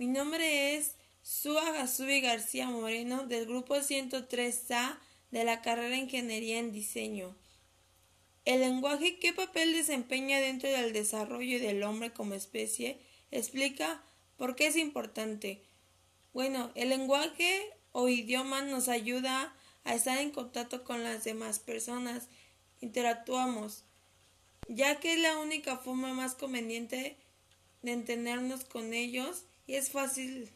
Mi nombre es Sua García Moreno del grupo 103A de la carrera Ingeniería en Diseño. El lenguaje, ¿qué papel desempeña dentro del desarrollo del hombre como especie? Explica por qué es importante. Bueno, el lenguaje o idioma nos ayuda a estar en contacto con las demás personas, interactuamos, ya que es la única forma más conveniente de entendernos con ellos es fácil.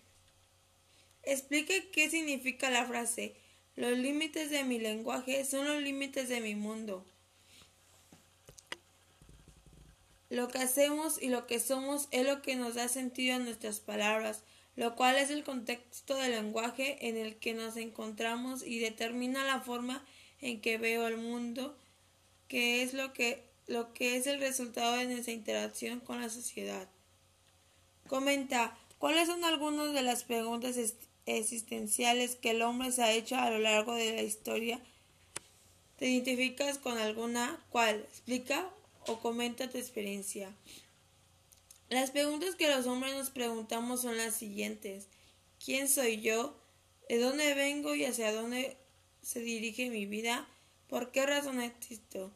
Explica qué significa la frase. Los límites de mi lenguaje son los límites de mi mundo. Lo que hacemos y lo que somos es lo que nos da sentido a nuestras palabras, lo cual es el contexto del lenguaje en el que nos encontramos y determina la forma en que veo el mundo, que es lo que, lo que es el resultado de nuestra interacción con la sociedad. Comenta, ¿cuáles son algunas de las preguntas existenciales que el hombre se ha hecho a lo largo de la historia? ¿Te identificas con alguna? ¿Cuál? Explica o comenta tu experiencia. Las preguntas que los hombres nos preguntamos son las siguientes. ¿Quién soy yo? ¿De dónde vengo y hacia dónde se dirige mi vida? ¿Por qué razón existo?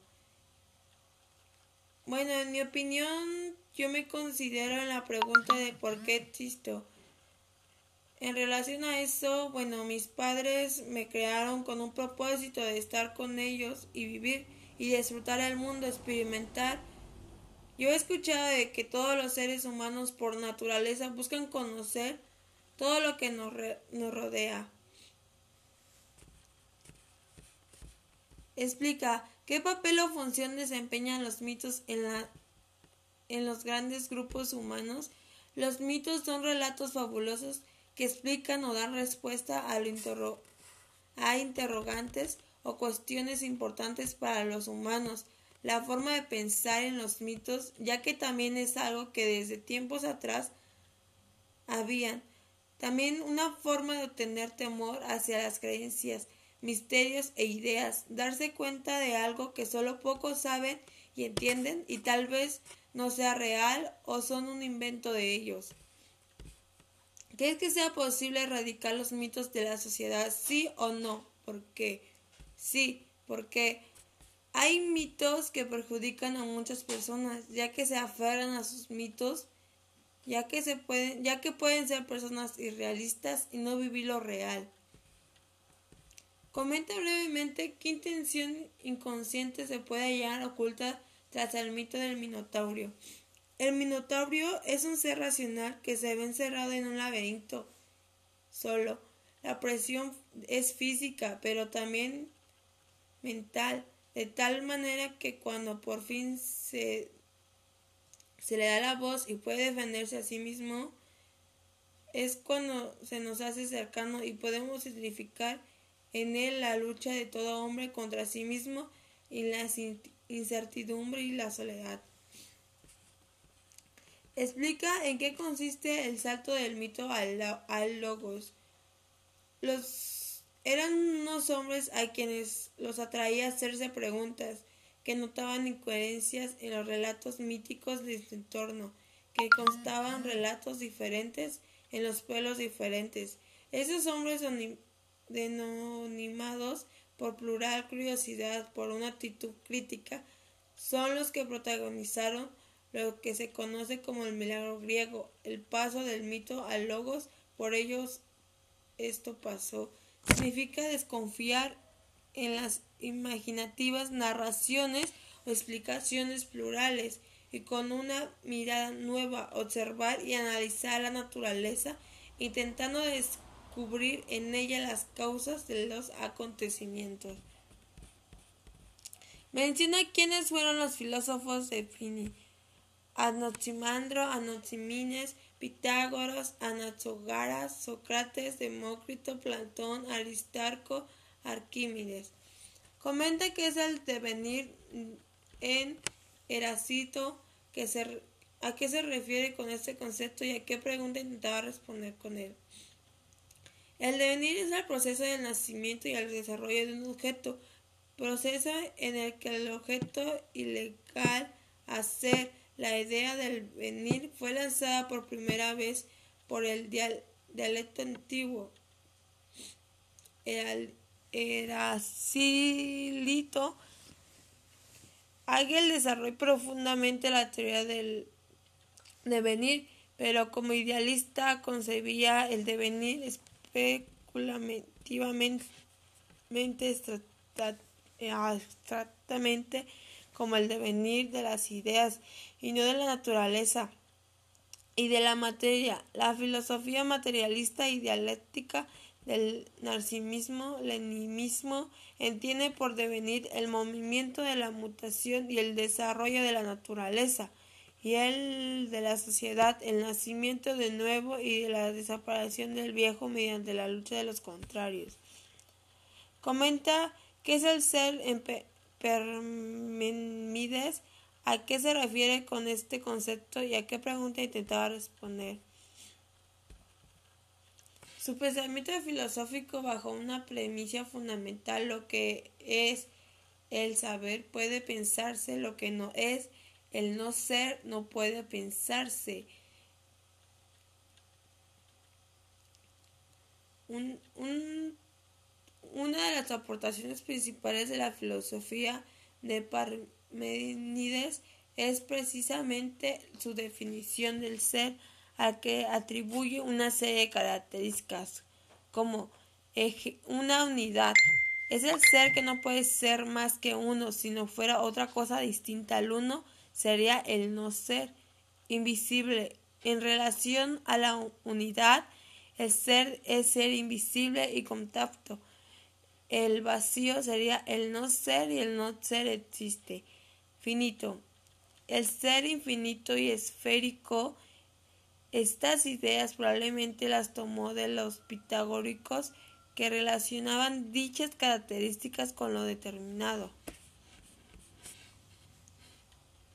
Bueno, en mi opinión, yo me considero en la pregunta de por qué existo. En relación a eso, bueno, mis padres me crearon con un propósito de estar con ellos y vivir y disfrutar el mundo, experimentar yo he escuchado de que todos los seres humanos por naturaleza buscan conocer todo lo que nos, nos rodea. Explica qué papel o función desempeñan los mitos en, la, en los grandes grupos humanos. Los mitos son relatos fabulosos que explican o dan respuesta a, lo interrogantes o cuestiones importantes para los humanos la forma de pensar en los mitos, ya que también es algo que desde tiempos atrás habían. También una forma de obtener temor hacia las creencias, misterios e ideas, darse cuenta de algo que solo pocos saben y entienden y tal vez no sea real o son un invento de ellos. ¿Crees que sea posible erradicar los mitos de la sociedad? Sí o no. ¿Por qué? Sí, porque hay mitos que perjudican a muchas personas, ya que se aferran a sus mitos, ya que se pueden, ya que pueden ser personas irrealistas y no vivir lo real. Comenta brevemente qué intención inconsciente se puede hallar oculta tras el mito del Minotaurio. El Minotaurio es un ser racional que se ve encerrado en un laberinto solo. La presión es física, pero también mental de tal manera que cuando por fin se, se le da la voz y puede defenderse a sí mismo, es cuando se nos hace cercano y podemos significar en él la lucha de todo hombre contra sí mismo y la incertidumbre y la soledad. Explica en qué consiste el salto del mito al, al logos. Los eran unos hombres a quienes los atraía hacerse preguntas, que notaban incoherencias en los relatos míticos de su entorno, que constaban relatos diferentes en los pueblos diferentes. Esos hombres denominados por plural curiosidad, por una actitud crítica, son los que protagonizaron lo que se conoce como el milagro griego, el paso del mito al logos, por ellos esto pasó. Significa desconfiar en las imaginativas narraciones o explicaciones plurales y con una mirada nueva observar y analizar la naturaleza intentando descubrir en ella las causas de los acontecimientos. Menciona quiénes fueron los filósofos de Fini. Anaximandro, Anaximines, Pitágoras, Anaxagoras, Sócrates, Demócrito, Platón, Aristarco, Arquímedes. Comenta que es el devenir en Heracito, que se, a qué se refiere con este concepto y a qué pregunta intentaba responder con él. El devenir es el proceso del nacimiento y el desarrollo de un objeto, proceso en el que el objeto ilegal a ser la idea del venir fue lanzada por primera vez por el dialecto antiguo. El Eracilito Hegel desarrolló profundamente la teoría del devenir, pero como idealista concebía el devenir especulativamente, abstractamente, como el devenir de las ideas y no de la naturaleza y de la materia. La filosofía materialista y dialéctica del narcisismo, leninismo, entiende por devenir el movimiento de la mutación y el desarrollo de la naturaleza, y el de la sociedad, el nacimiento de nuevo y la desaparición del viejo mediante la lucha de los contrarios. Comenta qué es el ser en Permemides, a qué se refiere con este concepto y a qué pregunta intentaba responder. Su pensamiento filosófico bajo una premisa fundamental, lo que es el saber puede pensarse, lo que no es, el no ser no puede pensarse. una de las aportaciones principales de la filosofía de Parmenides es precisamente su definición del ser al que atribuye una serie de características como una unidad. Es el ser que no puede ser más que uno, si no fuera otra cosa distinta al uno, sería el no ser invisible. En relación a la unidad, el ser es ser invisible y contacto. El vacío sería el no ser y el no ser existe. Finito. El ser infinito y esférico estas ideas probablemente las tomó de los pitagóricos que relacionaban dichas características con lo determinado.